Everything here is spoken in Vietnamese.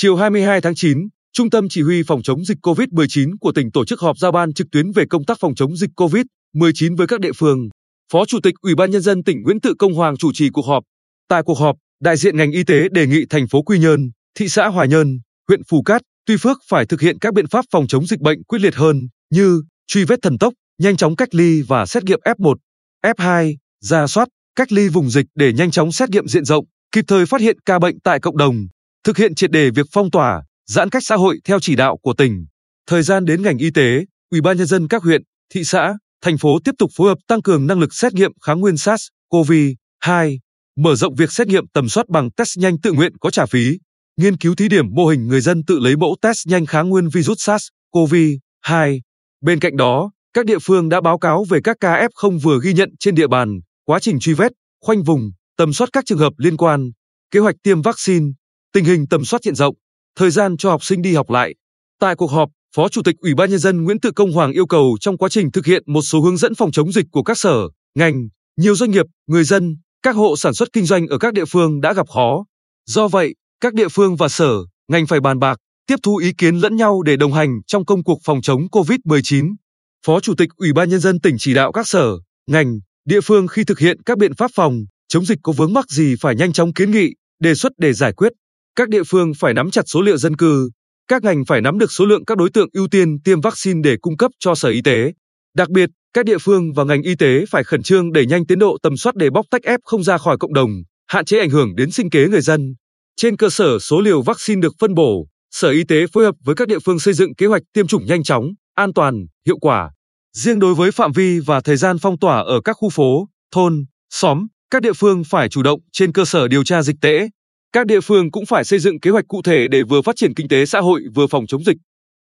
Chiều 22 tháng 9, Trung tâm Chỉ huy Phòng chống dịch COVID-19 của tỉnh tổ chức họp giao ban trực tuyến về công tác phòng chống dịch COVID-19 với các địa phương. Phó Chủ tịch Ủy ban Nhân dân tỉnh Nguyễn Tự Công Hoàng chủ trì cuộc họp. Tại cuộc họp, đại diện ngành y tế đề nghị thành phố Quy Nhơn, thị xã Hòa Nhơn, huyện Phù Cát, Tuy Phước phải thực hiện các biện pháp phòng chống dịch bệnh quyết liệt hơn như truy vết thần tốc, nhanh chóng cách ly và xét nghiệm F1, F2, ra soát, cách ly vùng dịch để nhanh chóng xét nghiệm diện rộng, kịp thời phát hiện ca bệnh tại cộng đồng, thực hiện triệt đề việc phong tỏa, giãn cách xã hội theo chỉ đạo của tỉnh. Thời gian đến ngành y tế, Ủy ban nhân dân các huyện, thị xã, thành phố tiếp tục phối hợp tăng cường năng lực xét nghiệm kháng nguyên SARS-CoV-2, mở rộng việc xét nghiệm tầm soát bằng test nhanh tự nguyện có trả phí, nghiên cứu thí điểm mô hình người dân tự lấy mẫu test nhanh kháng nguyên virus SARS-CoV-2. Bên cạnh đó, các địa phương đã báo cáo về các ca F0 vừa ghi nhận trên địa bàn, quá trình truy vết, khoanh vùng, tầm soát các trường hợp liên quan, kế hoạch tiêm vaccine, tình hình tầm soát diện rộng, thời gian cho học sinh đi học lại. Tại cuộc họp, Phó Chủ tịch Ủy ban nhân dân Nguyễn Tự Công Hoàng yêu cầu trong quá trình thực hiện một số hướng dẫn phòng chống dịch của các sở, ngành, nhiều doanh nghiệp, người dân, các hộ sản xuất kinh doanh ở các địa phương đã gặp khó. Do vậy, các địa phương và sở, ngành phải bàn bạc, tiếp thu ý kiến lẫn nhau để đồng hành trong công cuộc phòng chống COVID-19. Phó Chủ tịch Ủy ban nhân dân tỉnh chỉ đạo các sở, ngành, địa phương khi thực hiện các biện pháp phòng chống dịch có vướng mắc gì phải nhanh chóng kiến nghị, đề xuất để giải quyết. Các địa phương phải nắm chặt số liệu dân cư, các ngành phải nắm được số lượng các đối tượng ưu tiên tiêm vaccine để cung cấp cho Sở Y tế. Đặc biệt, các địa phương và ngành y tế phải khẩn trương đẩy nhanh tiến độ tầm soát để bóc tách F không ra khỏi cộng đồng, hạn chế ảnh hưởng đến sinh kế người dân. Trên cơ sở số liều vaccine được phân bổ, Sở Y tế phối hợp với các địa phương xây dựng kế hoạch tiêm chủng nhanh chóng, an toàn, hiệu quả. Riêng đối với phạm vi và thời gian phong tỏa ở các khu phố, thôn, xóm, các địa phương phải chủ động trên cơ sở điều tra dịch tễ. Các địa phương cũng phải xây dựng kế hoạch cụ thể để vừa phát triển kinh tế xã hội, vừa phòng chống dịch.